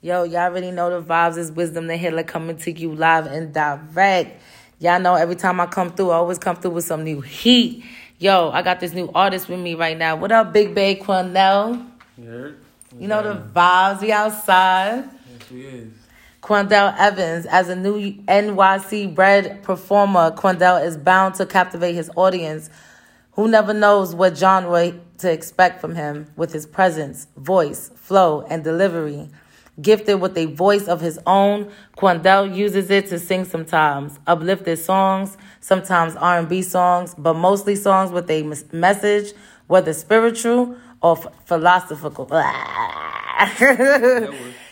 Yo, y'all already know the vibes is wizdom the healer coming to you live and direct. Y'all know every time I come through, I always come through with some new heat. Yo, I got this new artist with me right now. What up, Big Bay Quindell? Yeah. You know the vibes. We outside. Yes, we is. Quindell Evans, as a new NYC bred performer, Quindell is bound to captivate his audience, who never knows what genre to expect from him with his presence, voice, flow, and delivery. Gifted with a voice of his own, Quindell uses it to sing sometimes uplifted songs, sometimes R&B songs, but mostly songs with a message, whether spiritual or philosophical.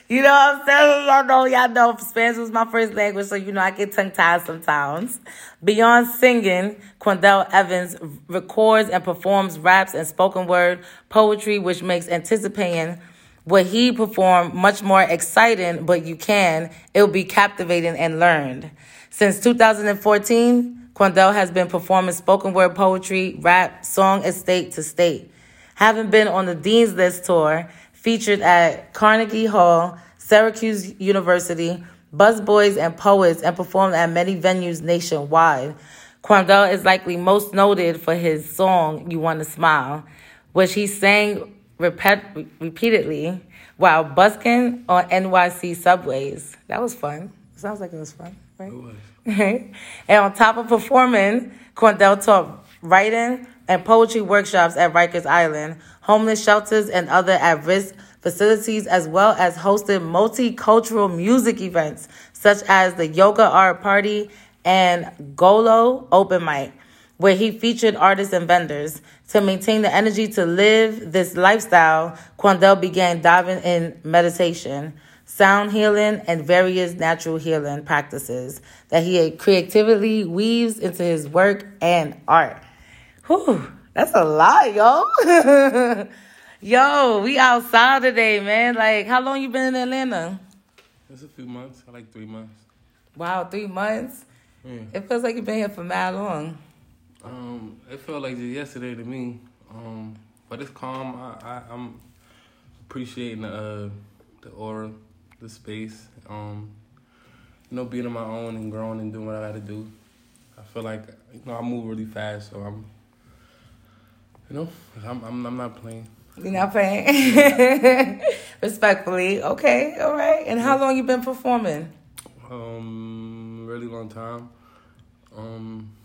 you know what I'm saying? Y'all know, y'all know Spanish was my first language, so you know I get tongue tied sometimes. Beyond singing, Quindell Evans records and performs raps and spoken word poetry, which makes anticipating what he performed much more exciting, but you can, it'll be captivating and learned. Since 2014, Quindell has been performing spoken word poetry, rap, song, estate to state. Having been on the Dean's List tour, featured at Carnegie Hall, Syracuse University, Busboys and Poets, and performed at many venues nationwide. Quindell is likely most noted for his song You Want to Smile, which he sang repet- repeatedly while busking on NYC subways. That was fun. Sounds like it was fun, right? It was. and on top of performing, Quindell taught writing and poetry workshops at Rikers Island, homeless shelters, and other at risk facilities, as well as hosted multicultural music events such as the Yoga Art Party and Golo Open Mic, where he featured artists and vendors. To maintain the energy to live this lifestyle, Quindell began diving in meditation sound healing, and various natural healing practices that he creatively weaves into his work and art. Whew, that's a lot, yo. yo, we outside today, man. Like, how long you been in Atlanta? It's a few months. I like three months. Wow, three months. Yeah. It feels like you've been here for mad long. Um, it felt like just yesterday to me. Um, but it's calm. I, I I'm appreciating the uh, the aura, the space. Um, you know, being on my own and growing and doing what I got to do. I feel like you know I move really fast, so I'm. You know, I'm I'm, I'm not playing. You're not playing. Respectfully. Okay, all right. And how long you been performing? Um, really long time. Um,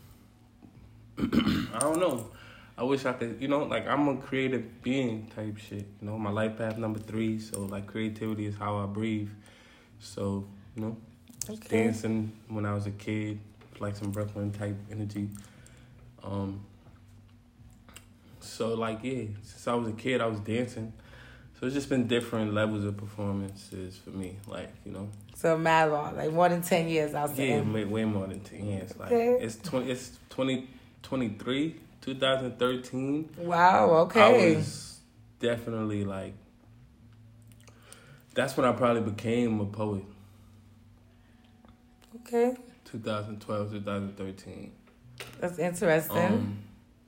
I don't know. I wish I could, you know, like I'm a creative being type shit. You know, my life path number three. So like creativity is how I breathe. So you know, Okay. dancing when I was a kid, like some Brooklyn type energy. Um. So like yeah, since I was a kid, I was dancing. So it's just been different levels of performances for me. Like you know, So mad long, like more than ten years I'll say. yeah, way, way more than ten years. Like Okay. it's twenty, it's twenty twenty three, two thousand thirteen. Wow, okay. I was definitely like. That's when I probably became a poet. Okay. 2012, 2013. That's interesting. Um,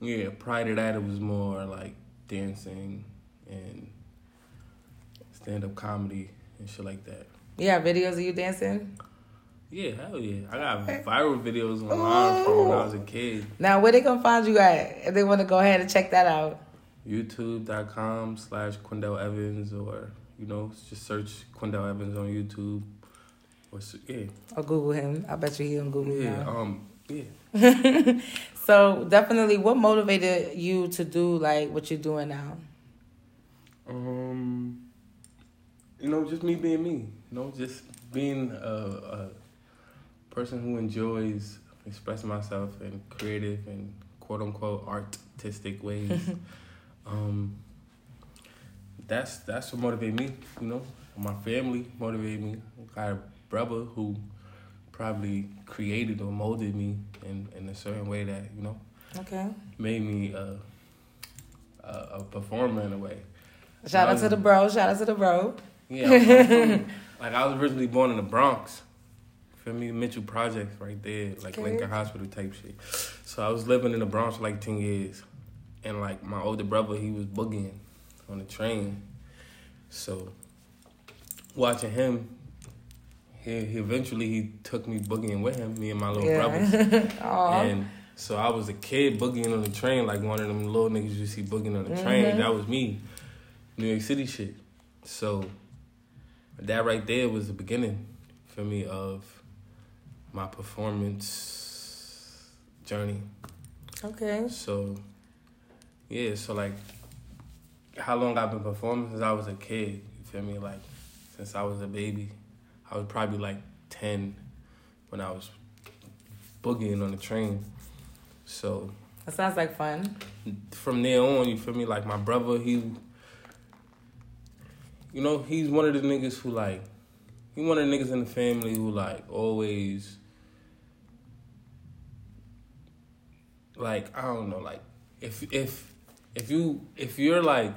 yeah, prior to that, it was more like dancing and stand up comedy and shit like that. Yeah, videos of you dancing? Yeah, hell yeah. I got viral videos online from when I was a kid. Now where they gonna find you at if they wanna go ahead and check that out? youtube.com slash Quindell Evans or, you know, just search Quindell Evans on YouTube. Or, yeah, Or Google him. I bet you he on Google yeah, now. um, yeah. So definitely what motivated you to do like what you're doing now? Um, you know, just me being me. You know, just being a, a person who enjoys expressing myself in creative and quote unquote artistic ways. um, that's that's what motivated me. You know, my family motivated me. I got a brother who probably created or molded me in, in a certain way that you know Okay. made me a, a, a performer in a way. Shout out to the bro, shout out to the bro. Yeah, I'm, I'm from, like I was originally born in the Bronx. Feel me, Mitchell Projects right there, like Okay. Lincoln Hospital type shit. So I was living in the Bronx for like ten years, and like my older brother, he was boogieing on the train. So watching him, he, he eventually he took me boogieing with him, me and my little Yeah. brothers. And so I was a kid boogieing on the train, like one of them little niggas you see boogieing on the train. Mhm. That was me, New York City shit. So that right there was the beginning for me of my performance journey. okay. So yeah, so like how long I've been performing since I was a kid. You feel me? Like since I was a baby, I was probably like ten when I was boogieing on the train. So That sounds like fun. from there on, you feel me? Like my brother, he, you know, he's one of the niggas who like, he one of the niggas in the family who like always, like I don't know, like if if if you if you're like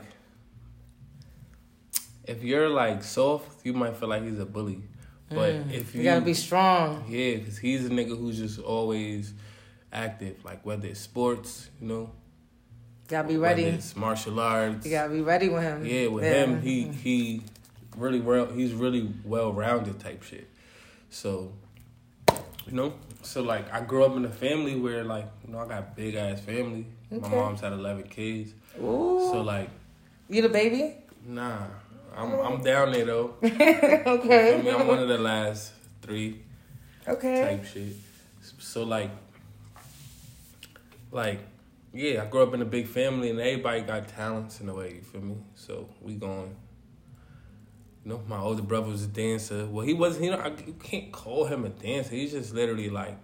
if you're like soft, you might feel like he's a bully. But Mm. if you you, gotta be strong. yeah, because he's a nigga who's just always active, like whether it's sports, you know, gotta be ready. it's martial arts. You gotta be ready with him. yeah, with him, he he really well, he's really well rounded type shit. So, you know, so like I grew up in a family where like you know I got big ass family. My mom's had eleven kids, Ooh. so like you the baby? nah, I'm I'm down there though. I mean, okay. I'm one of the last three. Okay. type shit. So like, like, yeah, I grew up in a big family and everybody got talents in a way. You feel me? So we going. You know, my older brother was a dancer. Well, he wasn't. You know, I, you can't call him a dancer. He's just literally like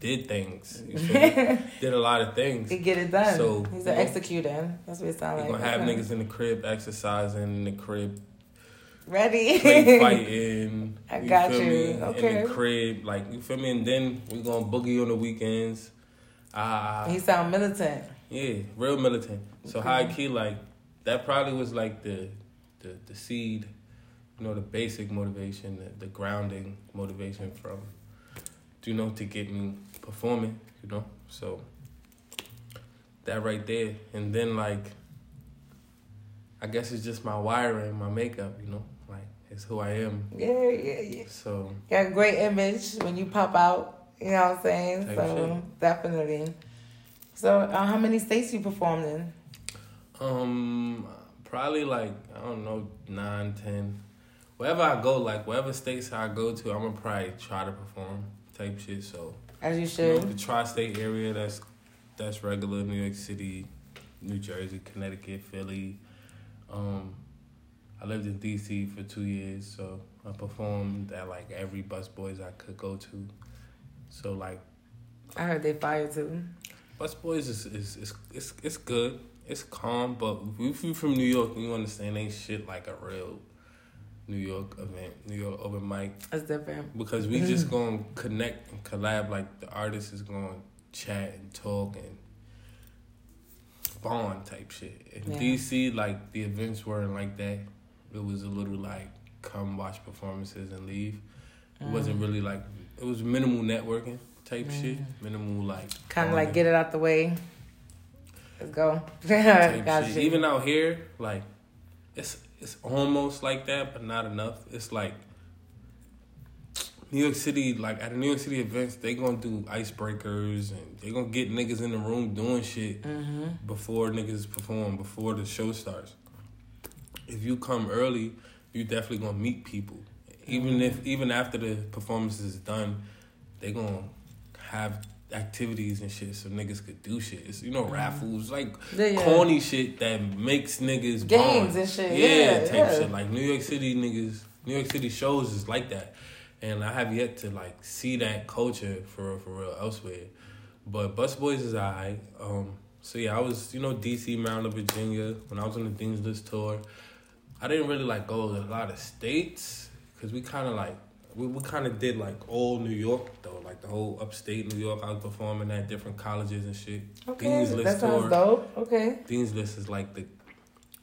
did things. You feel me? did a lot of things. He get it done. So, He's an executor. That's what it sounds You like. gonna have Okay. niggas in the crib exercising in the crib ready. fighting. I got feel you. Me? Okay. In the crib, like you feel me, and then we gonna boogie on the weekends. Ah, he sound militant. yeah, real militant. So high key, like that probably was like the the the seed, you know, the basic motivation, the, the grounding motivation from, you know, to get me performing, you know. So that right there, and then like. I guess it's just my wiring, my makeup, you know, like it's who I am. Yeah, yeah, yeah. So Got a great image when you pop out. You know what I'm saying? So definitely. So uh, how many states you performed in? Um, probably like I don't know nine, ten. Wherever I go, like wherever states I go to, I'm gonna probably try to perform type shit. So As you you know, should. the tri-state area, that's that's regular. New York City, New Jersey, Connecticut, Philly. Um, I lived in DC for two years, so I performed at like every bus boys I could go to. So like I heard they fired too. Bus Boys is is is it's it's good. It's calm, but if you from New York, you understand ain't shit like a real New York event, New York open mic, That's different. because we just gonna connect and collab. Like the artist is gonna chat and talk and bond type shit. In Yeah. DC, like the events weren't like that. It was a little like come watch performances and leave. It mm. wasn't really like it was minimal networking type shit, mm. minimal like Kind of like get it out the way. Let's go. type Got shit. you. Even out here, like it's it's almost like that, but not enough. It's like New York City, like at the New York City events, they gonna do icebreakers and they gonna get niggas in the room doing shit Mm-hmm. before niggas perform, before the show starts. If you come early, you definitely gonna meet people. Even if even after the performance is done, they gonna have activities and shit so niggas could do shit. It's you know raffles like Yeah, yeah. corny shit that makes niggas Games bond. and shit, Yeah, yeah, type shit. Like New York City niggas, New York City shows is like that, and I have yet to like see that culture for real, for real elsewhere. But Bus Boys is I. Um, so yeah, I was you know DC, Maryland, Virginia when I was on the Dean's List tour. I didn't really like go to a lot of states because we kind of like we, we kind of did like all New York though, like the whole upstate New York. I was performing at different colleges and shit. Okay, Dean's List that sounds tour. dope. Okay. Dean's List is like the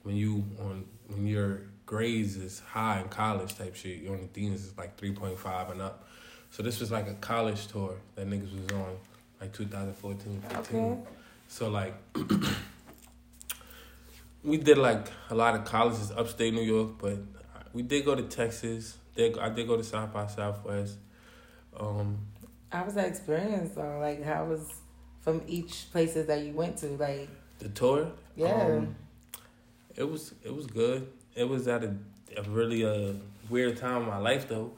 when you on when your grades is high in college type shit. You on the Dean's is like three point five and up. So this was like a college tour that niggas was on like 2014, 15. Okay. So like we did like a lot of colleges upstate New York, but we did go to Texas. Did I did go to South by Southwest. Um, How was that experience though? Like, how was from each places that you went to? Like, the tour. yeah, Um, it was it was good. It was at a, a really uh, weird time in my life though.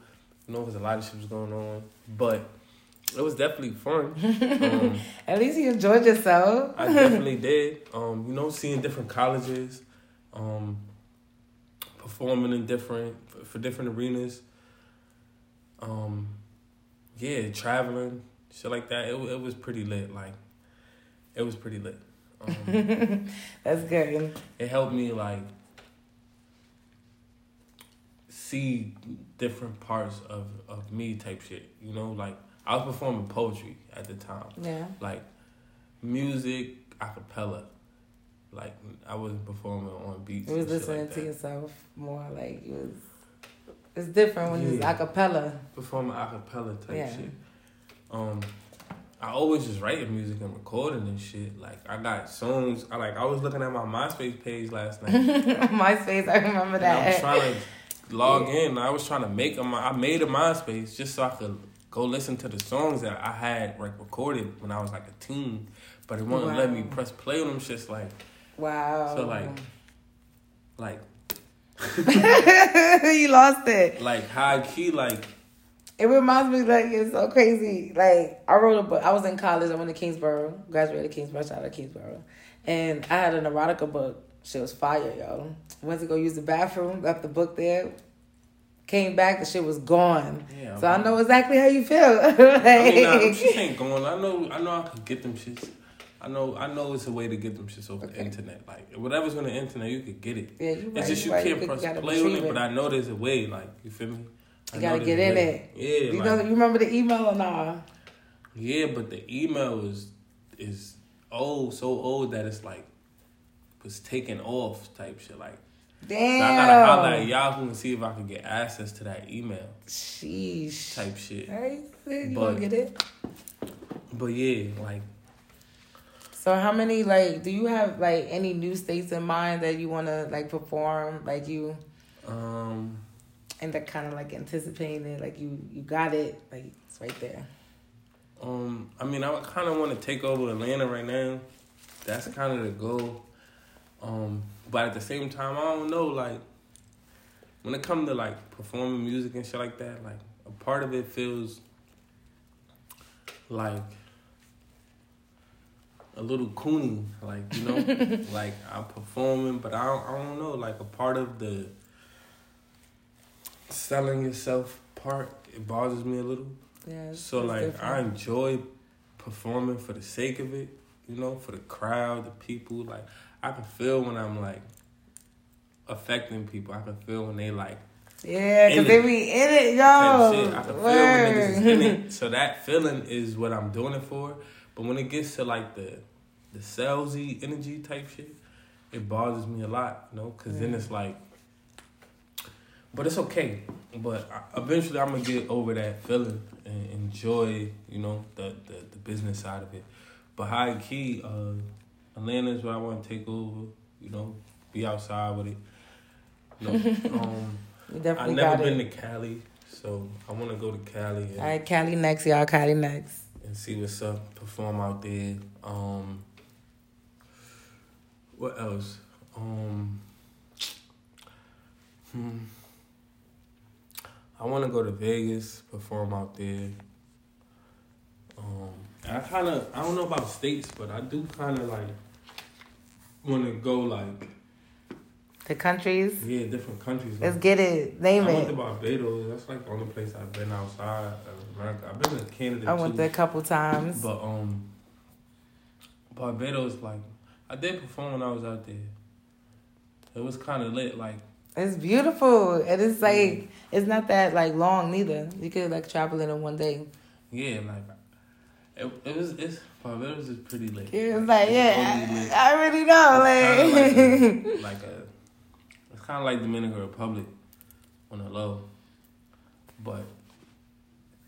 You know, because a lot of shit was going on, but it was definitely fun. um, at least you enjoyed yourself. I definitely did. Um, you know, seeing different colleges, um, performing in different for, different arenas. Um, yeah, traveling, shit like that. It it was pretty lit. Like, it was pretty lit. Um, That's good. it helped me like see different parts of of me type shit. You know, like I was performing poetry at the time Yeah. like music a cappella. Like I wasn't performing on beats. You was listening like to yourself more. Like it was. It's different when it's Yeah. a cappella. Performing a cappella type Yeah. shit. Um, I always just writing music and recording and shit. Like I got songs. I like I was looking at my MySpace page last night. MySpace, I remember and I was that. trying to log in. I was trying to make a my. I made a MySpace just so I could go listen to the songs that I had like recorded when I was like a teen. But it wouldn't let me press play on them shits like Wow. So, like- like you lost it. like high key like It reminds me like it's so crazy. Like I wrote a book. I was in college. I went to Kingsborough. Graduated Kingsborough. Shout out Kingsborough. And I had an erotica book. Shit was fire, yo. Went to go use the bathroom. Left the book there. Came back. The shit was gone. yeah. So I know exactly how you feel. I mean, nah, Like- shits ain't going. I know. I know. I could get them shits. I know. I know it's a way to get them shits over the internet. Like whatever's on the internet, you could get it. yeah, you right. It's just you right. can't could- press play on retrieve it, but I know there's a way. Like you feel me? I You gotta get in it. Yeah, You like, know, you remember the email or nah? yeah, but the email is is old, so old that it's like was taken off type shit. Like so Damn. I gotta holler at Yahoo and see if I can get access to that email Sheesh. type shit. Hey, you But- gonna get it? But yeah, like So how many like do you have like any new states in mind that you wanna like perform? Like you um. and that kind of like anticipating it, like you you got it, like it's right there. Um, I mean, I kind of want to take over Atlanta right now. That's kind of the goal. Um, but at the same time, I don't know. Like, when it comes to like performing music and shit like that, like a part of it feels like a little coony. Like you know, like I'm performing, but I don't, I don't know. Like a part of the selling yourself part, it bothers me a little. Yeah. So like I enjoy performing for the sake of it, you know, for the crowd, the people. Like I can feel when I'm like affecting people. I can feel when they like Yeah, in because they be in it, yo. I can feel when niggas is in it. So that feeling is what I'm doing it for. But when it gets to like the the salesy energy type shit, it bothers me a lot, you know, because then Mm. it's like. But it's okay. But I, eventually, I'm gonna get over that feeling and enjoy, you know, the the, the business side of it. But high key, uh, Atlanta is what I want to take over. You know, be outside with it. You know, um, I've never been it. to Cali, so I want to go to Cali and, All right, Cali next, y'all. Cali next. and see what's up. Perform out there. Um, what else? Um, hmm. I want to go to Vegas, perform out there. Um, I kind of I don't know about states, but I do kind of like want to go like The countries. yeah different countries. Let's like- get it. Name it. I went to. Barbados. That's like the only place I've been outside of America. I've been to Canada I went too, there a couple times. but um, Barbados like I did perform when I was out there. It was kind of lit. Like It's beautiful. And it's like it's not that like long neither. You could like travel in in one day. yeah, like it, it was. It's Barbados is pretty lit. It's like, It's yeah, totally. I, I already know. It's Like, kinda like a, it's kind of like Dominican Republic on the low, but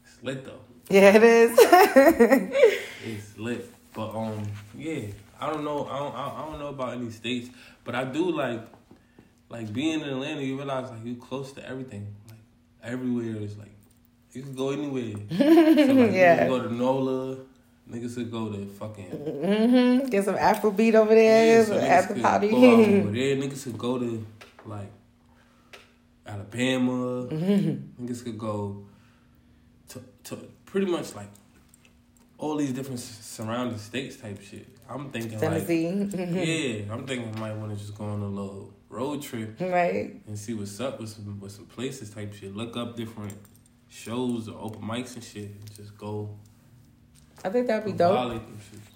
it's lit though. yeah, it is. It's lit, but um, yeah, I don't know. I don't. I I don't know about any states, but I do like, like being in Atlanta, you realize like you close to everything. Like everywhere is like you can go anywhere. so, like, Yeah. You can go to NOLA. Niggas could go to fucking Mm-hmm. Get some Afrobeat over there, yeah, after party. Go over there. Niggas could go to like Alabama. Mm-hmm. Niggas could go to to pretty much like all these different surrounding states type shit. I'm thinking like yeah, I'm thinking I might want to just go on a little road trip right? and see what's up with some with some places type shit. Look up different shows or open mics and shit. And just go I think that'd be dope.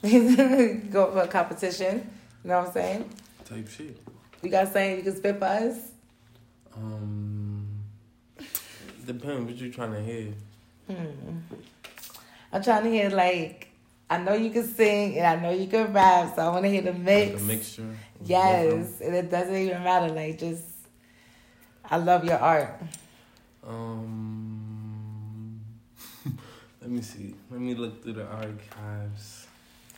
Go for a competition. You know what I'm saying? type shit. You got saying you can spit for us? Um, depends what you're trying to hear. I'm trying to hear like I know you can sing and I know you can rap, so I want to hear the mix. Like a mixture. of both of them. Yes, and it doesn't even matter. Like just, I love your art. Um, let me see. Let me look through the archives.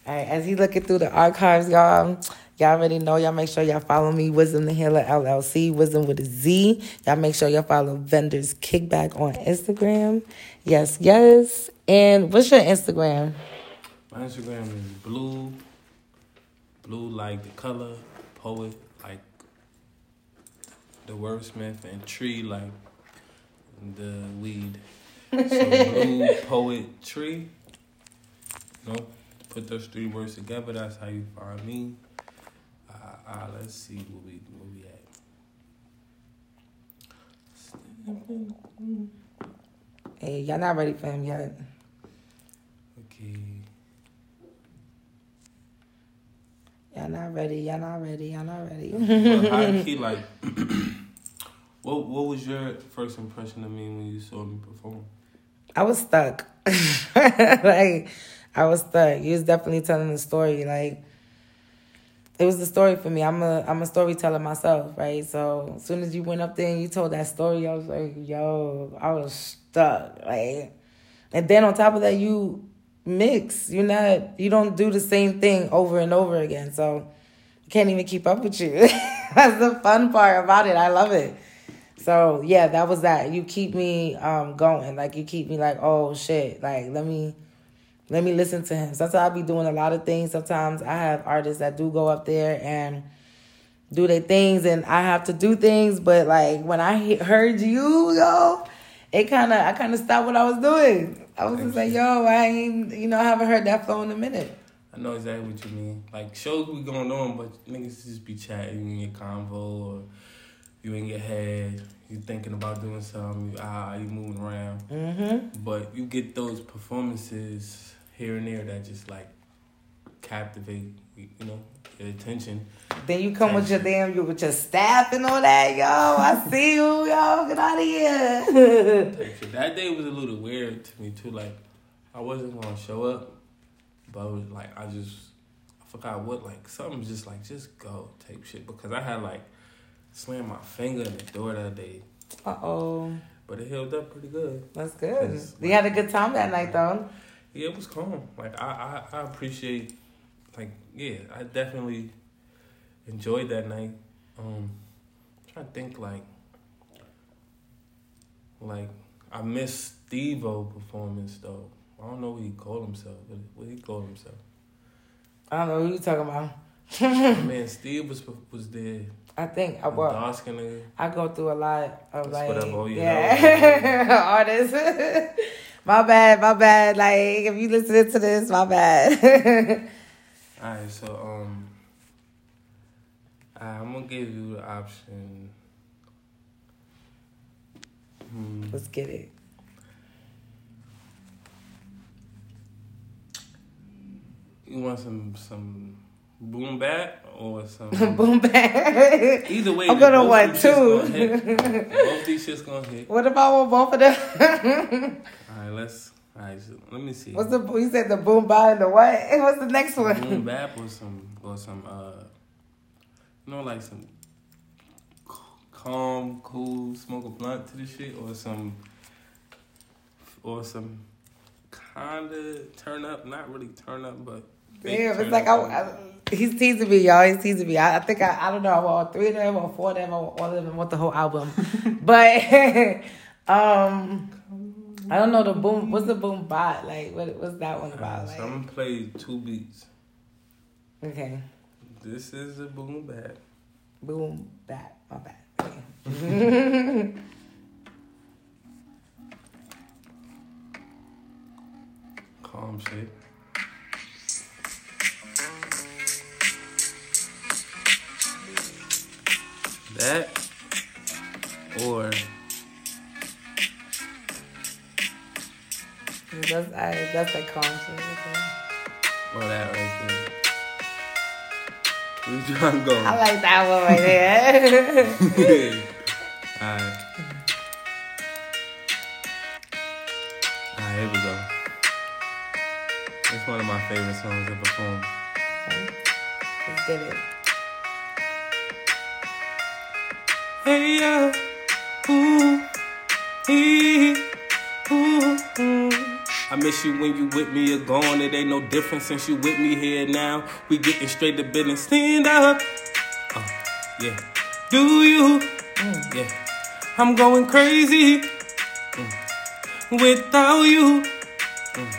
All right, as he looking through the archives, y'all, y'all already know. Y'all make sure y'all follow me, Wizdom the Healer LLC, Wisdom with a Z. Y'all make sure y'all follow Vendors Kickback on Instagram. Yes, yes. And what's your Instagram? My Instagram is blue, blue like the color, poet like the wordsmith, and tree like the weed. So blue, poet, tree. You know, put those three words together. That's how you find me. Uh, let's see where we where we at. Hey, y'all not ready for him yet. Okay. Y'all not ready. Y'all not ready. Y'all not ready. But high key, like, what what was your first impression of me when you saw me perform? I was stuck. like I was stuck. You was definitely telling the story. Like it was the story for me. I'm a I'm a storyteller myself, right? So as soon as you went up there and you told that story, I was like, yo, I was stuck. Like and then on top of that you mix. You're not you don't do the same thing over and over again. So I can't even keep up with you. That's the fun part about it. I love it. So yeah, that was that. You keep me um going. Like you keep me like, oh shit. Like let me let me listen to him. Sometimes I'll be doing a lot of things. Sometimes I have artists that do go up there and do their things, and I have to do things. But like when I he- heard you, yo, it kind of I kind of stopped what I was doing. I was just like, yo, I ain't you know I haven't heard that flow in a minute. I know exactly what you mean. Like shows be going on, but niggas just be chatting in your convo or you in your head. You thinking about doing something. You ah, you moving around. Mm-hmm. But you get those performances here and there that just like captivate. You know your attention. Then you come with your damn you with your staff and all that, yo. I see you, yo. Get out of here. That day was a little weird to me too. Like I wasn't gonna show up, but it was like I just I forgot what like something just like just go type shit because I had like slammed my finger in the door that day, uh oh, but it healed up pretty good. that's good. You had a good time that night though. Yeah, it was calm. Like I I, I appreciate like yeah I definitely enjoyed that night. Um, trying to think like like I miss Steve O performance though. I don't know what he called himself. What, what he called himself? I don't know who you talking about. Man, Steve was was there. I think I The well, dark nigga. I go through a lot of That's like oh, yeah, artists. my bad, my bad. Like if you listening to this, my bad. Alright, so um, I'm gonna give you the option. Hmm. Let's get it. You want some some boom bap or some Boom bang. either way. I'm gonna want two. gonna both these shits gonna hit. What if I want both of them? All right, let's. All right, so let me see. What's the you said the boom bang and the what? And What's the next one? boom bap or some or some uh, you know, like some calm, cool, smoke a blunt to the shit, or some or some kinda turn up, not really turn up, but Damn, it's like. I, I He's teasing me, y'all. He's teasing me. I, I think I, I don't know. I want three of them or four of them or all of them. I want the whole album. but um, I don't know the boom. What's the boom bot like? What what's that one about? So Like, I'm gonna play two beats. okay, This is a boom bap. boom bat. My bad. Okay. Calm shit. That or that's I, that's calm shit. Or that right there. Where you trying go? I like that one right there. miss you when you with me, you're gone. It ain't no different since you with me here now. We getting straight to business. Stand up. Oh, yeah. Do you? Yeah. I'm going crazy mm, without you. Mm.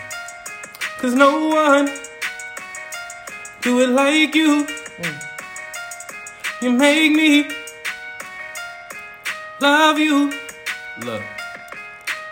Cause no one do it like you. You make me love you. Look,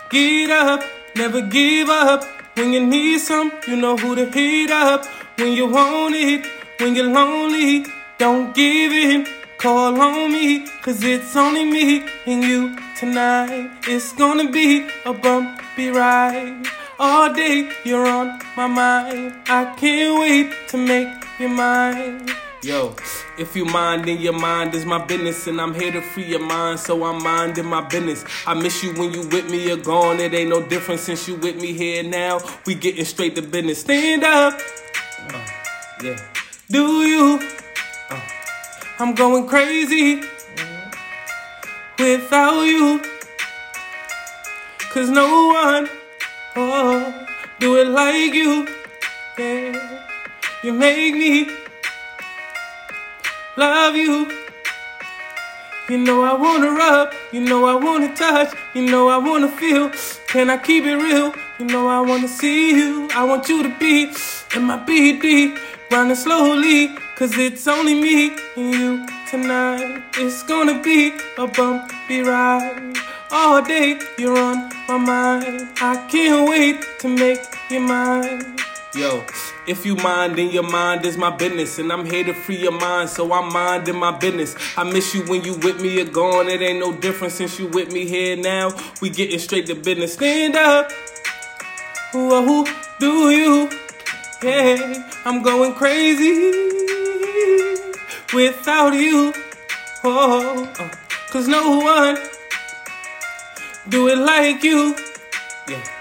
get up, never give up. When you need some, you know who to hit up. When you want it, when you're lonely, don't give in. Call on me, cause it's only me and you tonight. It's gonna be a bumpy ride. All day you're on my mind. I can't wait to make you mine. Yo, if you mind, then your mind is my business, and I'm here to free your mind, so I'm minding my business. I miss you when you with me, you're gone. It ain't no different since you with me here now. We getting straight to business. Stand up, Uh, yeah. Do you? Uh, I'm going crazy without you, cause no one oh do it like you. Yeah, you make me love you. You know I wanna rub, you know I wanna touch, you know I wanna feel. Can I keep it real? You know I wanna see you. I want you to be in my BD, running slowly, cause it's only me and you tonight. It's gonna be a bumpy ride. All day you're on my mind. I can't wait to make you mine. Yo, if you mind, then your mind is my business. And I'm here to free your mind, so I'm minding my business. I miss you when you with me, you're gone. It ain't no different since you with me here now. We getting straight to business. Stand up. Who, who do you? Hey, I'm going crazy without you. Oh, uh, cause no one do it like you. Yeah.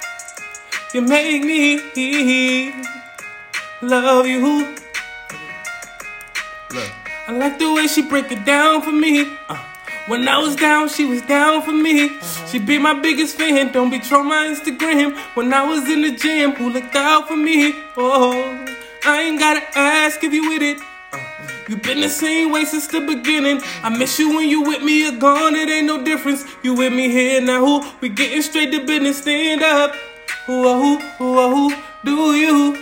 You make me love you. Look, I like the way she break it down for me. Uh, when I was down, she was down for me. She be my biggest fan. Don't be troll my Instagram. When I was in the gym, who looked out for me? Oh, I ain't gotta ask if you with it. Uh, you been the same way since the beginning. I miss you when you with me, you're gone. It ain't no difference. You with me here now. Who? We getting straight to business. Stand up. Who, who, who, who do you?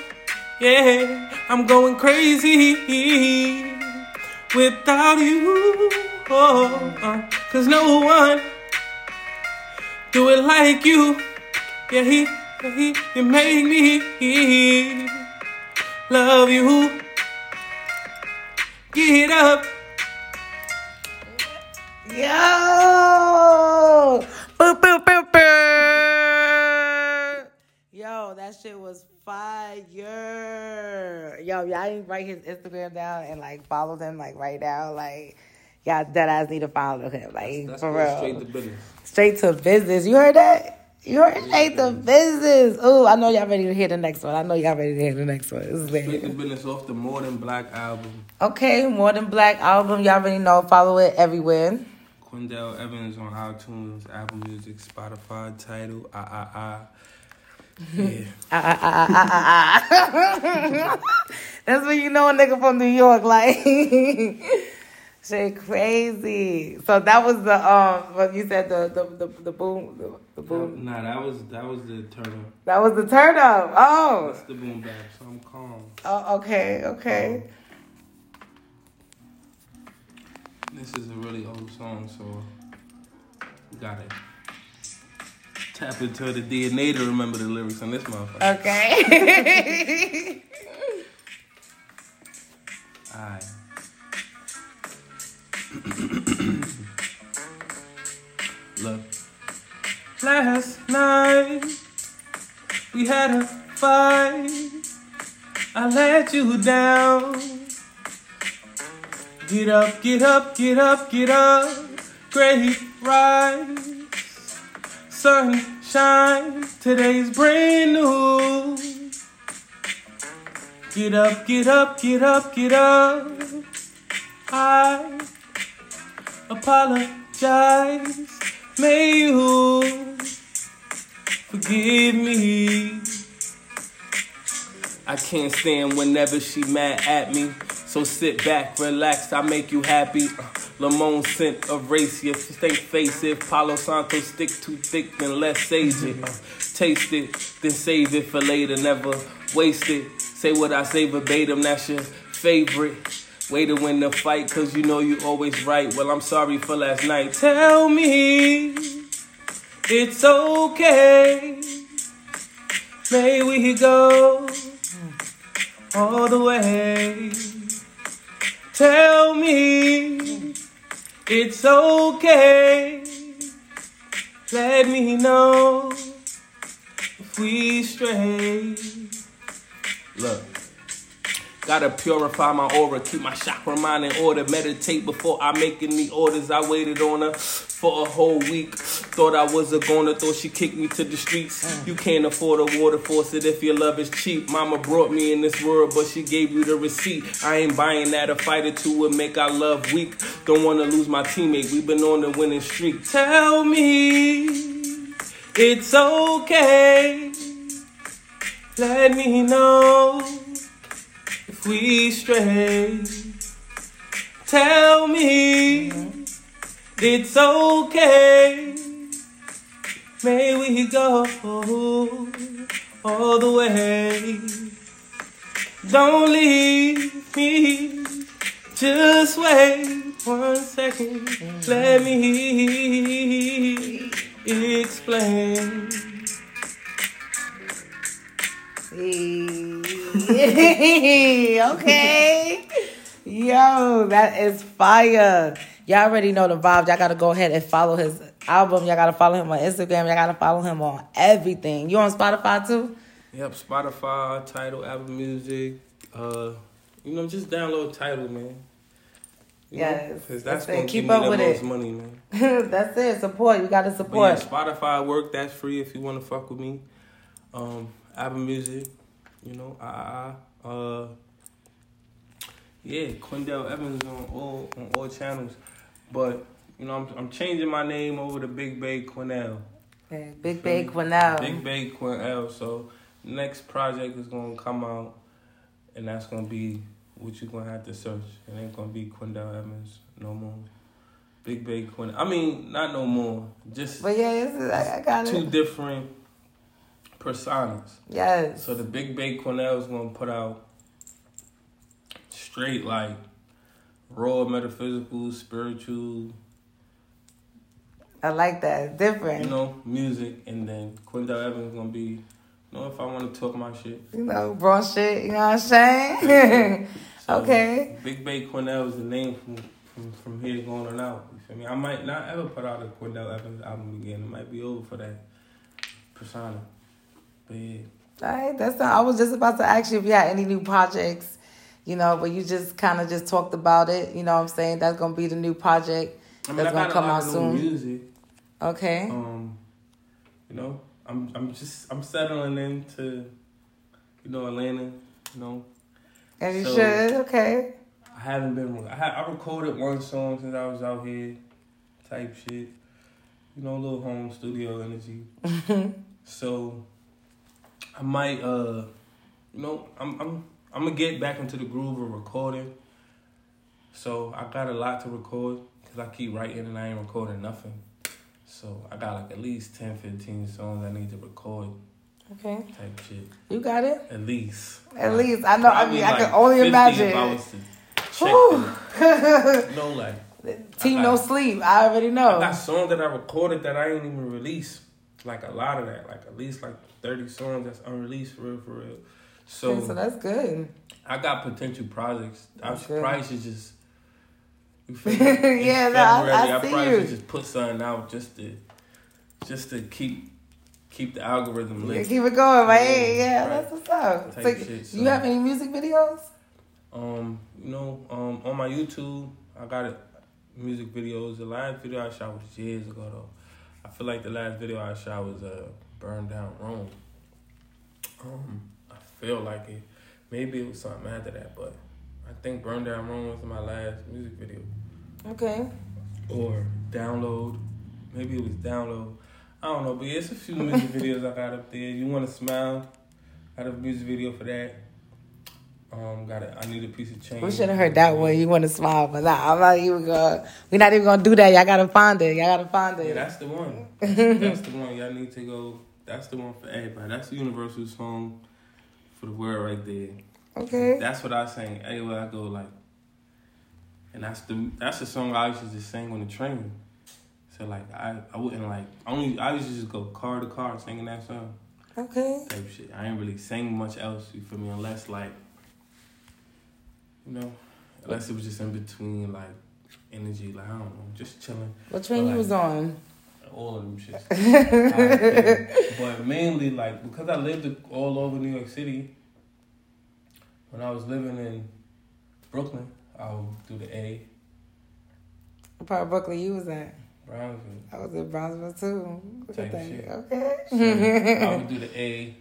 Yeah, I'm going crazy without you. Oh, uh, cause no one do it like you. Yeah, he, he, you make me love you. Get up. Yo! Boop, boop, boop, boop. That shit was fire. Yo, y'all didn't write his Instagram down and like follow him like right now. Like, y'all dead ass need to follow him. Like, That's for real. straight to business. Straight to business. You heard that? You heard straight to business. Ooh, I know y'all ready to hear the next one. I know y'all ready to hear the next one. This is Straight to business off the More Than Black album. Okay, More Than Black album. Y'all already know. Follow it everywhere. Quindell Evans on iTunes, Apple Music, Spotify, Tidal, ah ah ah. Yeah. Ah, ah, ah. That's when you know a nigga from New York, like shit crazy. So that was the um what you said the the the, the boom the, the boom. Nah, that was that was the turn up. That was the turn up. Oh. That's the boom bap. So I'm calm. Oh, okay, okay. This is a really old song, so we gotta tap into the DNA to remember the lyrics on this motherfucker. Okay. Alright. Look. Last night we had a fight. I let you down. Get up, get up, get up, get up. Great rise. Sunshine, today's brand new. Get up, get up, get up, get up. I apologize. May you forgive me. I can't stand whenever she mad at me. So sit back, relax, I make you happy. Uh, Lamone scent of race, if stay face it. Palo Santo stick too thick, then let's sage it. Taste it, then save it for later, never waste it. Say what I say verbatim, that's your favorite. Way to win the fight, cause you know you always right. Well, I'm sorry for last night. Tell me it's okay. May we go all the way. Tell it's okay. Let me know if we stray. Look. Gotta purify my aura, keep my chakra mind in order. Meditate before I make any orders. I waited on her for a whole week. Thought I was a goner, thought she kicked me to the streets. Mm. You can't afford a water faucet if your love is cheap. Mama brought me in this world, but she gave you the receipt. I ain't buying that. A fight or two would make our love weak. Don't wanna lose my teammate, we've been on the winning streak. Tell me it's okay. Let me know if we stray. Tell me mm-hmm. It's okay. May we go all the way. Don't leave me. Just wait one second. Let me explain. okay. Yo, that is fire. Y'all already know the vibe. Y'all gotta go ahead and follow his album. Y'all gotta follow him on Instagram. Y'all gotta follow him on everything. You on Spotify too? Yep, Spotify, Tidal, Apple Music. Uh, you know, just download Tidal, man. You know, Yes, 'cause that's that's gonna Keep up with most it. money, man. That's it. Support. You gotta support. yeah, Spotify work. That's free if you want to fuck with me. Um, Apple Music, you know, ah, ah, uh, yeah, Quindell Evans on all on all channels, but you know, I'm I'm changing my name over to Big Bay Quinnell. Okay, Big Big Quinnell. Big Bay Quinnell. So next project is gonna come out, and that's gonna be what you're gonna have to search. It ain't gonna be Quindell Evans no more. Big Bay Quinn. I mean, not no more. Just But yeah, it's, I, I got two different personas. Yes. So the Big Bay Cornell is gonna put out straight like raw metaphysical, spiritual, I like that. Different. you know, music, and then Quindell Evans gonna be, you know, if I want to talk my shit. you know, raw shit, you know what I'm saying? So, Okay. Big Bay Cornell is the name from, from from here going on out. You feel me? I might not ever put out a Quindell Evans album again. It might be over for that persona. But yeah. All right, that's not, I was just about to ask you if you had any new projects, you know, but you just kind of just talked about it. You know what I'm saying? That's going to be the new project I mean, that's going to come out soon. music. Okay. Um, you know, I'm I'm just I'm settling into, you know, Atlanta. You know, And you so- should. Okay. I haven't been. I, ha- I recorded one song since I was out here, type shit. You know, a little home studio energy. so, I might, uh, you know, I'm I'm I'm gonna get back into the groove of recording. So I got a lot to record because I keep writing and I ain't recording nothing. So I got like at least 10, 15 songs I need to record Okay. type shit. You got it? At least. At least. I know. I mean, I can only imagine. If I was to check. No, like Team I No Sleep. I already know. I got songs that I recorded that I ain't even released. Like a lot of that, like at least like thirty songs that's unreleased for real, for real. So, Okay, so that's good. I got potential projects. I That's good. probably should just. You feel me? In Yeah, no, I- I February, see probably you. should just put something out just to, just to keep, keep the algorithm Yeah, keep it going, right? Yeah, Yeah, right. that's what's up. Type So, shit, you have any music videos? Um, you know, um, on my YouTube, I got it, music videos. The last video I shot was years ago though. I feel like the last video I shot was uh, "Burn Down Rome." Um, I feel like it. Maybe it was something after that, but I think "Burn Down Rome" was my last music video. Okay. Or download, maybe it was download. I don't know, but it's a few music videos I got up there. You want to smile? Got a music video for that. Um, got a, I need a piece of change. We should have heard that one. You want to smile, but nah, I'm not even gonna. We're not even gonna do that. Y'all gotta find it. Y'all gotta find it. Yeah, that's the one. That's, that's the one. Y'all need to go. That's the one for everybody. That's the universal song for the world right there. okay. That's what I sing everywhere I go. Like, and that's the that's the song I used to just sing on the train. So like I I wouldn't like only I used to just go car to car singing that song Okay. type shit. I ain't really sing much else. You feel me? Unless like, you know, unless it was just in between like energy. Like I don't know, just chilling. What train you Like- was on? All of them shits. But mainly like because I lived all over New York City. When I was living in Brooklyn, I would do the A, What part of Brooklyn you was at? Brownsville. I was in Brownsville too. Type that. shit. Okay. So I would do the A,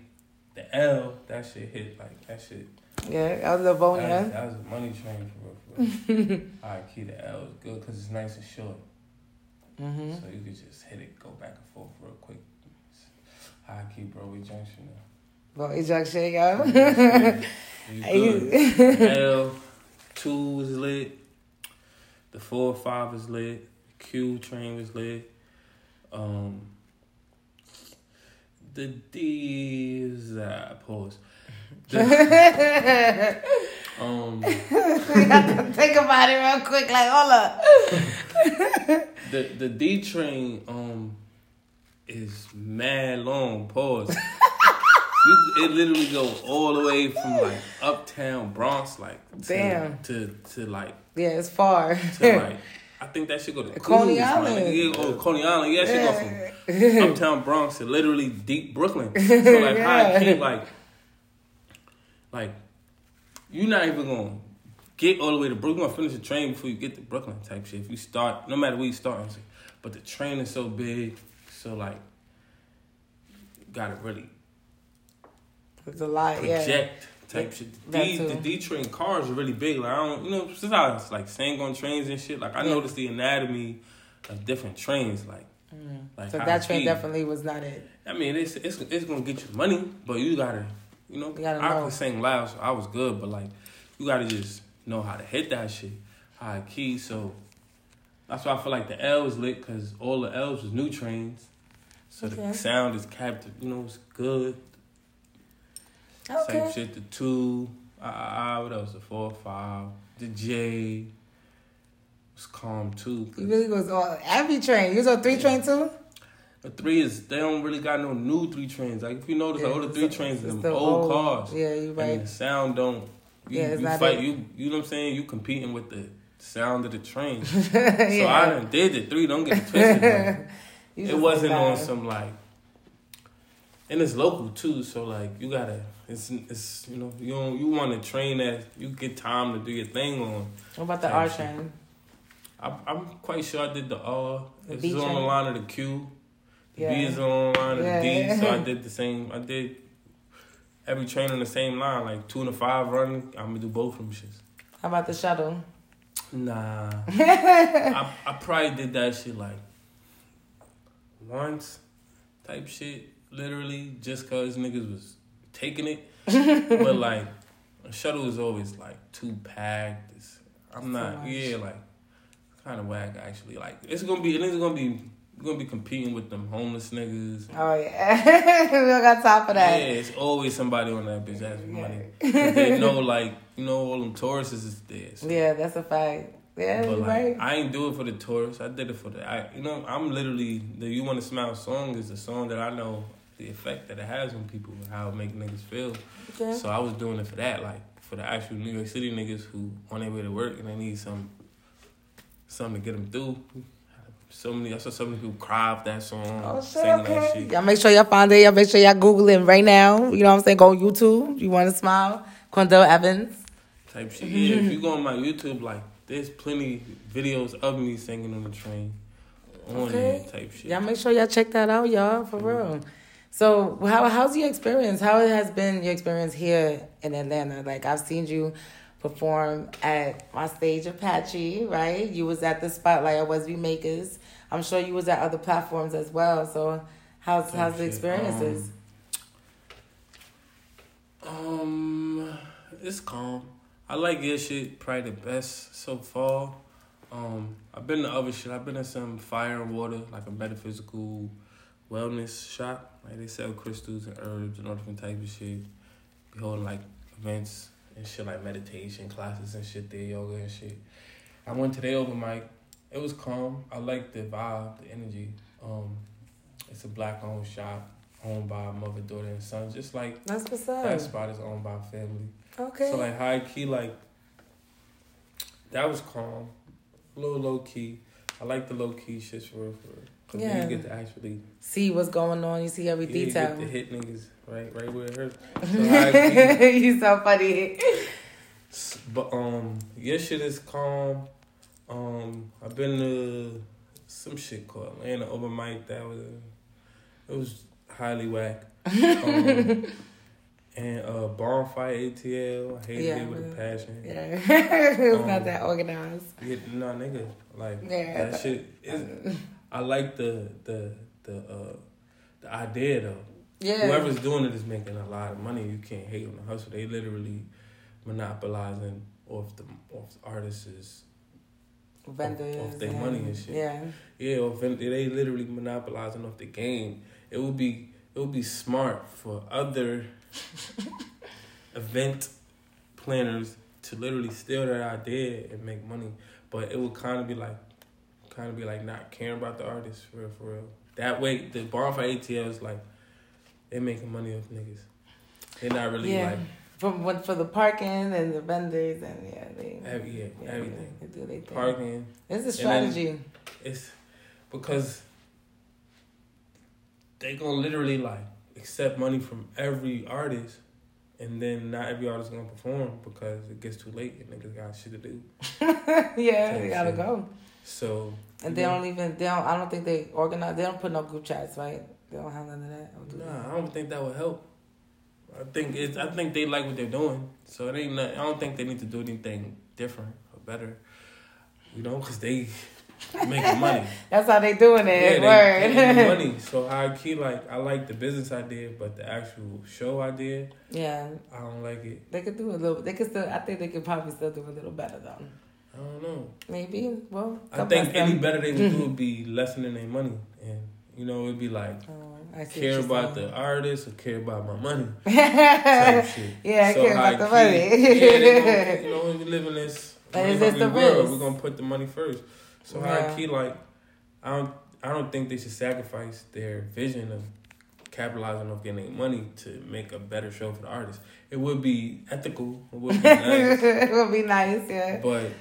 the L. That shit hit like that shit. Yeah, I was in That, Livonia. that was a money train for real. For real. Alright, key the L is good because it's nice and short, hmm so you could just hit it, go back and forth real quick. High key Broadway Junction. Now. Well, ejection, yo. You Hey. good. L two is lit. The four five is lit. Q train was lit. Um, the D is uh, pause. Um, we have to think about it real quick. Like, hold up. the the D train um is mad long. Pause. You, it literally goes all the way from like uptown Bronx, like to, Damn. to to like Yeah, it's far. to like I think that should go to Coney Island. Yeah, oh, Coney Island. Yeah, that should go Yeah. from uptown Bronx to literally deep Brooklyn. So like, how I Yeah. keep like, like, you're not even gonna get all the way to Brooklyn. You gonna finish the train before you get to Brooklyn type shit. If you start, no matter where you start, but the train is so big, so like, you gotta really It's a lot, yeah. project type shit. The D, the D train cars are really big. Like I don't, you know, since I was like saying on trains and shit, like I Yeah. noticed the anatomy of different trains. Like, Mm. like So that train definitely was not it. I mean, it's it's it's gonna get you money, but you gotta, you know, You I know. could sing loud, so I was good, but like, you gotta just know how to hit that shit, to key. So that's why I feel like the L is lit because all the L's was new trains, so Okay. the sound is captive. You know, it's good. Okay. Same shit. The two, I, I, I- what else? The four, five, the J was calm too. You really was on every train. You was on three train too? The three is they don't really got no new three trains. Like if you notice, Yeah, all the three trains are them still old, cars. Yeah, you And right. the sound don't. You, Yeah, it's you not fight. it. You you know what I'm saying? You competing with the sound of the train. So yeah. I done did the three. Don't get it twisted. it wasn't on some like. And it's local too, so like you gotta. It's it's you know you don't, you want to train that you get time to do your thing on. What about the R train? I, I'm quite sure I did the R. The It's on the line of the Q. The Yeah. B is on the line of Yeah. the D. So I did the same. I did every train on the same line, like two and a five running. I'm gonna do both of them shits. How about the shuttle? Nah, I I probably did that shit like once, type shit. Literally, just cause niggas was taking it, but like a shuttle is always like too packed. It's, I'm not. Yeah, like kind of whack actually. Like it's gonna be. It is gonna be. We're gonna be competing with them homeless niggas. Oh yeah, we don't got time for that. Yeah, it's always somebody on that bitch asking money. 'Cause they know, like you know, all them tourists is there. So. Yeah, that's a fact. Yeah, But like, right. I ain't do it for the tourists. I did it for the. I, you know, I'm literally the "You Want to Smile" song is a song that I know the effect that it has on people and how it make niggas feel. Okay. So I was doing it for that, like for the actual New York City niggas who on their way to work and they need some something to get them through. So many, I saw so many people cry off that song, Oh shit, singing that okay. shit. Y'all make sure y'all find it. Y'all make sure y'all Google it right now. You know what I'm saying? Go on YouTube. You want to smile? Quindell Evans. type shit. Yeah, if you go on my YouTube, like there's plenty videos of me singing on the train, on Okay. there type shit. Y'all make sure y'all check that out, y'all, for mm-hmm. real. So how how's your experience? How has been your experience here in Atlanta? Like I've seen you perform at my stage Apache, right? You was at the spotlight at Wesby Makers. I'm sure you was at other platforms as well. So how's Type how's the experiences? Um, it's calm. I like this shit probably the best so far. Um, I've been to other shit. I've been to some fire and water, like a metaphysical wellness shop. Like they sell crystals and herbs and all different types of shit. Be holding like events and shit like meditation classes and shit there, yoga and shit. I went to the open mic. It was calm. I like the vibe, the energy. Um, it's a black owned shop owned by mother, daughter, and son. Just like That's what's that spot is owned by family. Okay. So like high key, like that was calm, a little low key. I like the low key shit for real, for real. Yeah. you get to actually see what's going on. You see every yeah, you detail. get to hit niggas right, right where it hurts. So you so funny. but um, your shit is calm. Um, I've been to some shit called Atlanta open mic. That was it was highly whack. Um, and uh, bonfire ATL. I hated Yeah, it with a passion. Yeah, it was not Um, that organized. Yeah, no, nigga. Like Yeah. that shit. Is, I like the the the uh the idea though. Yeah. Whoever's doing it is making a lot of money. You can't hate on the hustle. They literally monopolizing off the off artists. vendors off their money and shit. Yeah, Yeah, off, they literally monopolizing off the game. It would be it would be smart for other event planners to literally steal that idea and make money. But it would kind of be like, kind of be like not caring about the artist for real, for real. That way, the bar for ATL is like, they making money off niggas. They're not really yeah. like, From what for the parking and the vendors and yeah, they every, yeah, yeah, everything. They do they thing. Parking. It's a strategy. It's because they gonna literally like accept money from every artist, and then not every artist gonna perform because it gets too late and niggas got shit to do. yeah, they gotta shit. go. So And they don't even they don't. I don't think they organize. They don't put no group chats, right? They don't have none of that. Do they? Nah, I don't think that would help. I think it's. I think they like what they're doing, so it ain't. Not, I don't think they need to do anything different or better. You know, because they making money. That's how they doing Yeah, it. they, Word. they making money. So I keep like I like the business idea, but the actual show idea, yeah, I don't like it. they could do a little. They could still. I think they could probably still do a little better though. I don't know. Maybe. Well, I think any better they would do would be lessening their money, and you know it'd be like Oh, I care about saying. the artist or care about my money. type yeah, shit. I care about the money. yeah, gonna, you know, we live in this is this the world. risk? We're gonna put the money first. So Yeah. high key, like, I don't, I don't think they should sacrifice their vision of capitalizing off getting money to make a better show for the artist. It would be ethical. It would be nice, it would be nice, yeah. but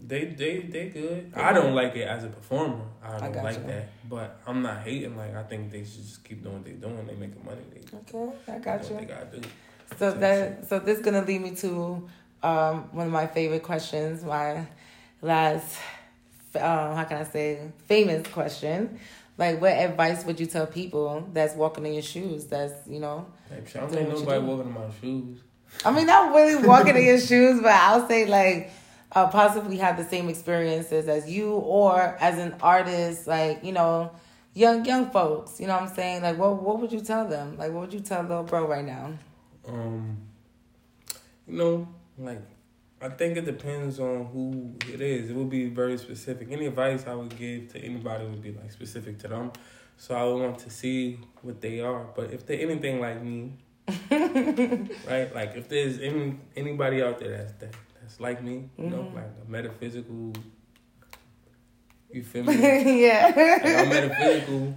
they, they, they good. I don't like it as a performer. I I don't got like you. that. But I'm not hating. Like, I think they should just keep doing what they're doing. They making money. They Okay, I got you. they gotta do. So that so this gonna lead me to um, one of my favorite questions. My last, um, how can I say, famous question. Like, what advice would you tell people that's walking in your shoes? That's you know, shit. I don't think nobody walking in my shoes. I mean, not really walking in your shoes, but I'll say like uh, possibly have the same experiences as you, or as an artist, like you know, young young folks. You know what I'm saying? Like, what what would you tell them? Like, what would you tell little bro right now? Um, you know, like I think it depends on who it is. It would be very specific. Any advice I would give to anybody would be like specific to them. So I would want to see what they are. But if they're anything like me, right? Like if there's any anybody out there that's that, like me, you know, Mhm. like a metaphysical. You feel me? yeah. like I'm metaphysical,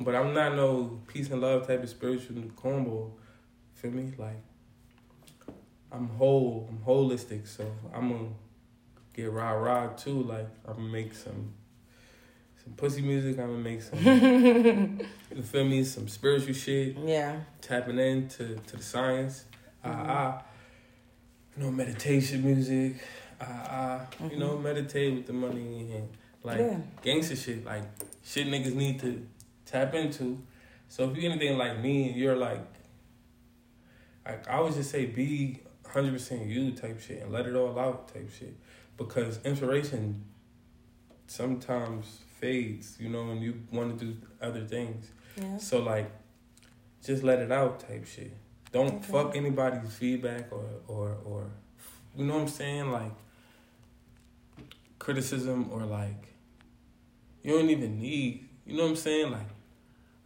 but I'm not no peace and love type of spiritual combo. Feel me? Like I'm whole, I'm holistic, so I'm gonna get rah rah too. Like I'm gonna make some some pussy music. I'm gonna make some. you feel me? Some spiritual shit, yeah. tapping into to the science. Ah ah. You know, meditation music. Ah ah. You know, meditate with the money in your hand. Like Yeah. gangster shit, like shit niggas need to tap into. So if you're anything like me and you're like, like I would just say be 100% you type shit and let it all out type shit. Because inspiration sometimes fades, you know, and you want to do other things. Yeah. So like, just let it out type shit. Don't Okay. fuck anybody's feedback or, or, or, you know what I'm saying? Like, criticism or like, you don't even need, you know what I'm saying? Like,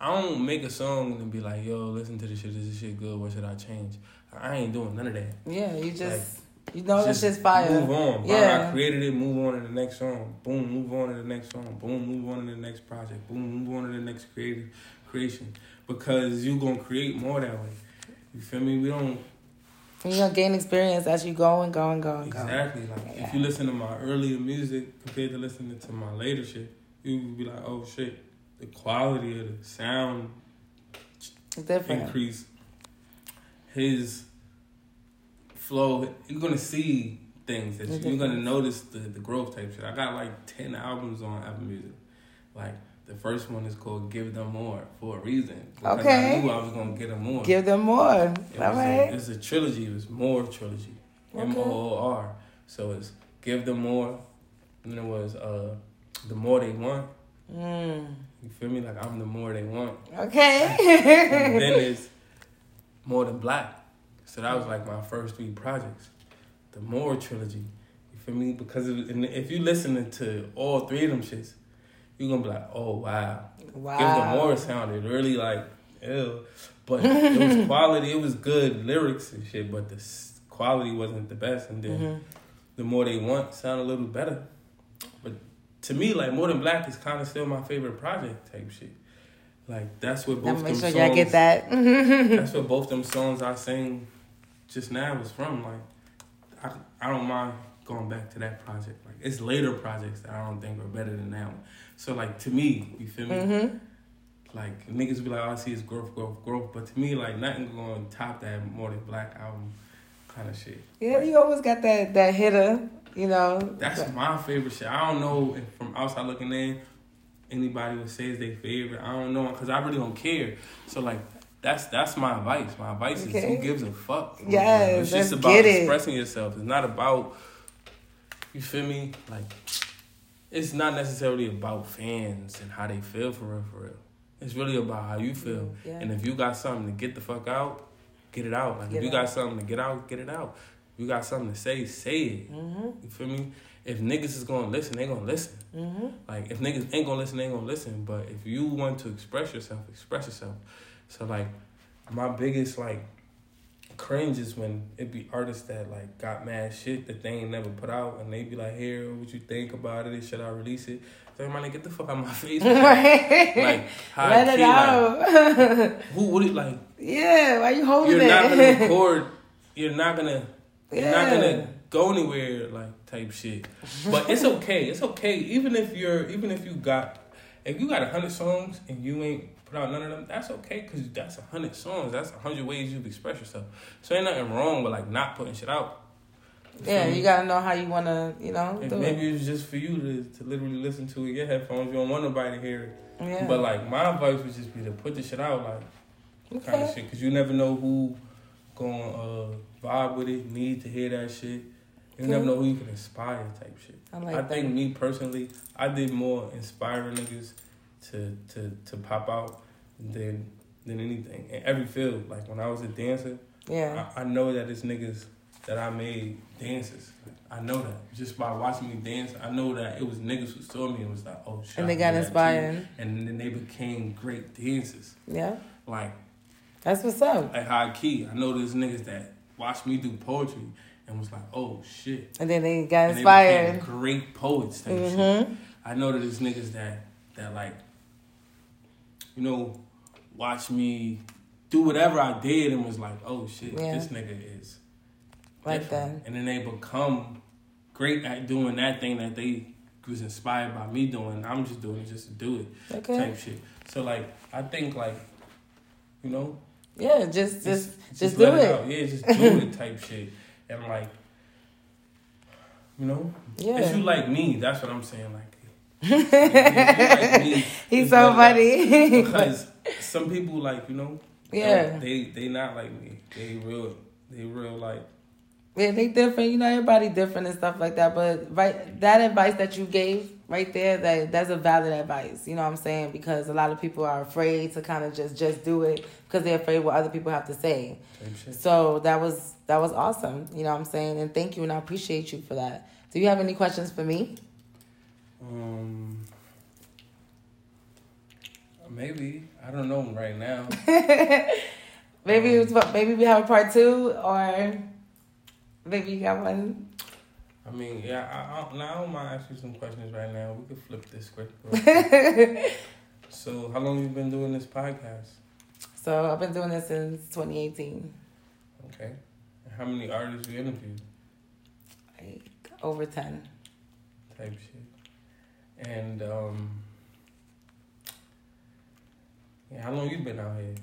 I don't make a song and be like, yo, listen to this shit, is this shit good, what should I change? I ain't doing none of that. Yeah. You just you know Just just fire. Move on. Yeah. Yeah. I created it, move on to the next song. Boom, move on to the next song. Boom, move on to the next project. Boom, move on to the next creative creation. Because you're gonna create more that way. You feel me? We don't You're gonna gain experience as you go and go and go and go. exactly like Yeah. if you listen to my earlier music compared to listening to my later shit, you would be like, oh shit, the quality of the sound different. increase his flow you're gonna see things that you, you're gonna notice the, the growth type shit i got like 10 albums on apple music like the first one is called give them moor for a reason because Okay. i knew i was gonna get them more Give them more. All it was, a, right. it's a trilogy it was moor trilogy Okay. m-o-o-r so it's give them moor and then it was uh the moor they want Mm. you feel me like i'm the more they want and Okay. then it's moor than black. So that was like my first three projects, the moor trilogy. You feel me? Because it, and if you listening to all three of them shits, you gonna be like, oh wow. wow. Give the more sounded really like ew, but it was quality. It was good lyrics and shit, but the quality wasn't the best. And then Mhm. the moor they want sound a little better. But to me, like moor than black is kind of still my favorite project type shit. Like that's what both make them sure y'all get songs- that. that's what both them songs I sing just now was from. Like, I, I don't mind going back to that project. Like, it's later projects that I don't think are better than that one. So, like, to me, you feel me? hmm Like, niggas be like, all I see is growth, growth, growth. But to me, like, nothing going to top that moor than Black Album kind of shit. Yeah, you always got that that hitter. You know. That's my favorite shit. I don't know if from outside looking in, anybody would say is their favorite. I don't know because I really don't care. So like that's that's my advice. My advice Okay. is who gives a fuck. Yes, it's just about it. expressing yourself. It's not about you feel me. Like it's not necessarily about fans and how they feel for real. For real, it's really about how you feel. Yeah. And if you got something to get the fuck out, get it out. Like Get if you out. got something to get out, get it out. If you got something to say, say it. hmm You feel me? If niggas is gonna listen, they gonna listen. hmm Like if niggas ain't gonna listen, they gonna listen. But if you want to express yourself, express yourself. So like my biggest like cringe is when it be artists that like got mad shit that they ain't never put out and they be like, here, what you think about it? Should I release it? So I'm like, get the fuck out of my face. Right. like how Let it out. Like, who would it like yeah. Why you holding it? you're not gonna record. You're not gonna. You're not gonna go anywhere like type shit. But it's okay. It's okay. Even if you're, even if you got, if you got a hundred songs and you ain't put out none of them, that's okay because that's a hundred songs. That's a hundred ways you've expressed yourself. So ain't nothing wrong with like not putting shit out. yeah, you gotta know how you wanna, you know, maybe it. it's just for you to, to literally listen to it in your headphones. You don't want nobody to hear it. Yeah. But like my advice would just be to put the shit out like kind of shit because you never know who gonna uh, vibe with it, need to hear that shit. You never know who you can inspire type shit. I like I that. think me personally, I did more inspiring niggas to to to pop out than than anything in every field. Like when I was a dancer, Yeah. I, I know that it's niggas that I made dances. I know that just by watching me dance. I know that it was niggas who saw me and was like, "Oh shit!" And they got do that too. inspired. and then they became great dancers. Yeah. Like That's what's up. like high key. I know there's niggas that watched me do poetry and was like, "Oh shit!" And then they got And they inspired. great poets. Mm-hmm. I know that there's niggas that that like, you know, watch me do whatever I did and was like, "Oh shit, Yeah. this nigga is." Like different. that. And then they become great at doing that thing that they was inspired by me doing. I'm just doing it just to do it Okay. type shit. So like I think like, you know, Yeah, just just just, let do it. out. Yeah, just do it type shit. And like, you know, Yeah. if you like me, that's what I'm saying. Like, if you like me, He's so it funny. because some people like you know, Yeah. they they not like me. They real, they real like. Yeah, they different. You know, everybody different and stuff like that. But right, that advice that you gave right there, that that's a valid advice. You know what I'm saying? Because a lot of people are afraid to kind of just just do it because they're afraid what other people have to say. So that was that was awesome. You know what I'm saying? And thank you, and I appreciate you for that. Do you have any questions for me? Um, maybe I don't know right now. Maybe it's maybe we have a part two, or maybe you got one. I mean, yeah, I, I, now I don't mind asking you some questions right now. We could flip this quick. so, how long you been doing this podcast? So I've been doing this since 2018, Okay. How many artists you interviewed? like over 10. Type shit. And um, yeah, how long you been out here?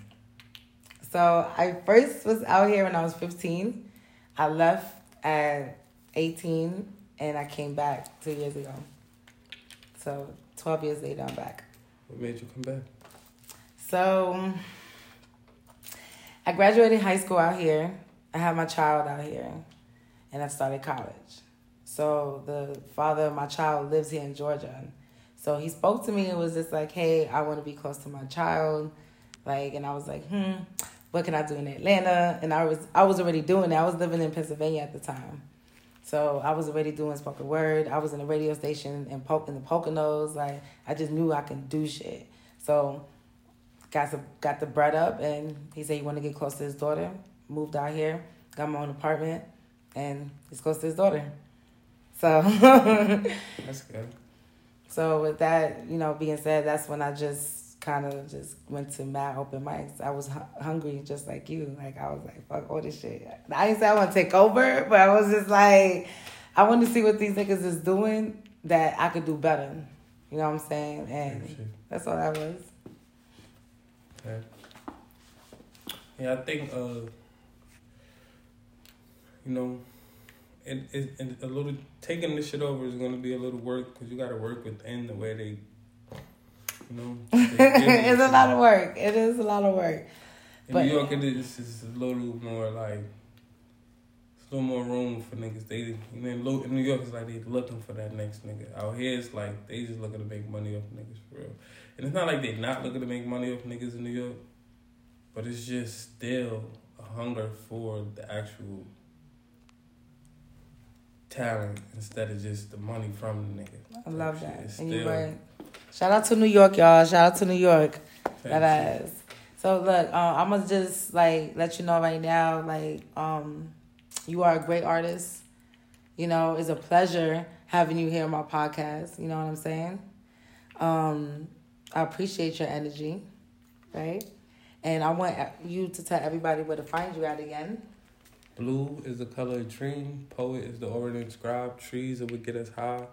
So I first was out here when I was 15. I left at 18 and I came back two years ago. So 12 years later, I'm back. What made you come back? So I graduated high school out here. I had my child out here and I started college. So the father of my child lives here in Georgia. So he spoke to me and was just like, hey, I want to be close to my child. Like, and I was like, hmm, what can I do in Atlanta? And I was I was already doing that. I was living in Pennsylvania at the time. So I was already doing spoken word. I was in a radio station in, po- in the Poconos. Like I just knew I can do shit. So got the got the bread up, and he said he wanted to get close to his daughter. Moved out here, got my own apartment, and he's close to his daughter. So, That's good. So with that, you know, being said, that's when I just kind of just went to mad open mics. I was hu- hungry, just like you. Like I was like, fuck all this shit. I didn't say I want to take over, but I was just like, I want to see what these niggas is doing that I could do better. You know what I'm saying? And that's all that was. Okay. Yeah, I think uh, you know, it, it, it a little taking this shit over is gonna be a little work because you got to work within the way they, you know. it's a lot of work. It is a lot of work. In but- New York, it is it's a little more like. it's a little more room for niggas. They, you know, in in New York, it's like they looking for that next nigga. Out here, it's like they just looking to make money off niggas for real. And it's not like they not looking to make money off niggas in New York, but it's just still a hunger for the actual talent instead of just the money from the nigga. I love that. It's And still- right. Shout out to New York, y'all. Shout out to New York. That ass. So look, uh, I'm gonna just like let you know right now, like, um, you are a great artist. You know, it's a pleasure having you here on my podcast. You know what I'm saying? Um, I appreciate your energy, right? And I want you to tell everybody where to find you at again. Blue is the color of dream. Poet is the order inscribed. Trees that would get us high.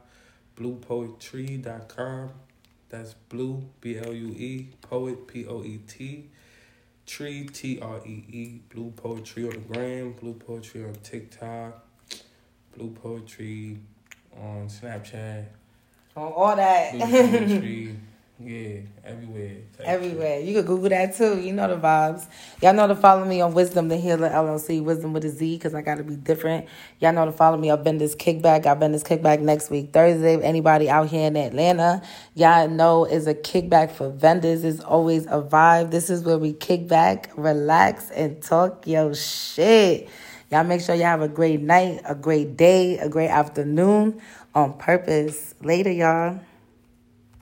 Bluepoetry.com. That's blue, B L U E. Poet, P O E T. Tree, T R E E. Blue Poetry on the gram. Blue Poetry on TikTok. Blue Poetry on Snapchat. On all that. Blue Poetry Yeah, everywhere. Everywhere. You could Google that too. You know the vibes. Y'all know to follow me on Wizdom the Healer LLC, Wizdom with a Z, because I got to be different. Y'all know to follow me on Vendors Kickback. I've been this kickback next week, Thursday. Anybody out here in Atlanta, y'all know is a kickback for vendors. It's always a vibe. This is where we kick back, relax, and talk your shit. Y'all make sure y'all have a great night, a great day, a great afternoon on purpose. Later, y'all.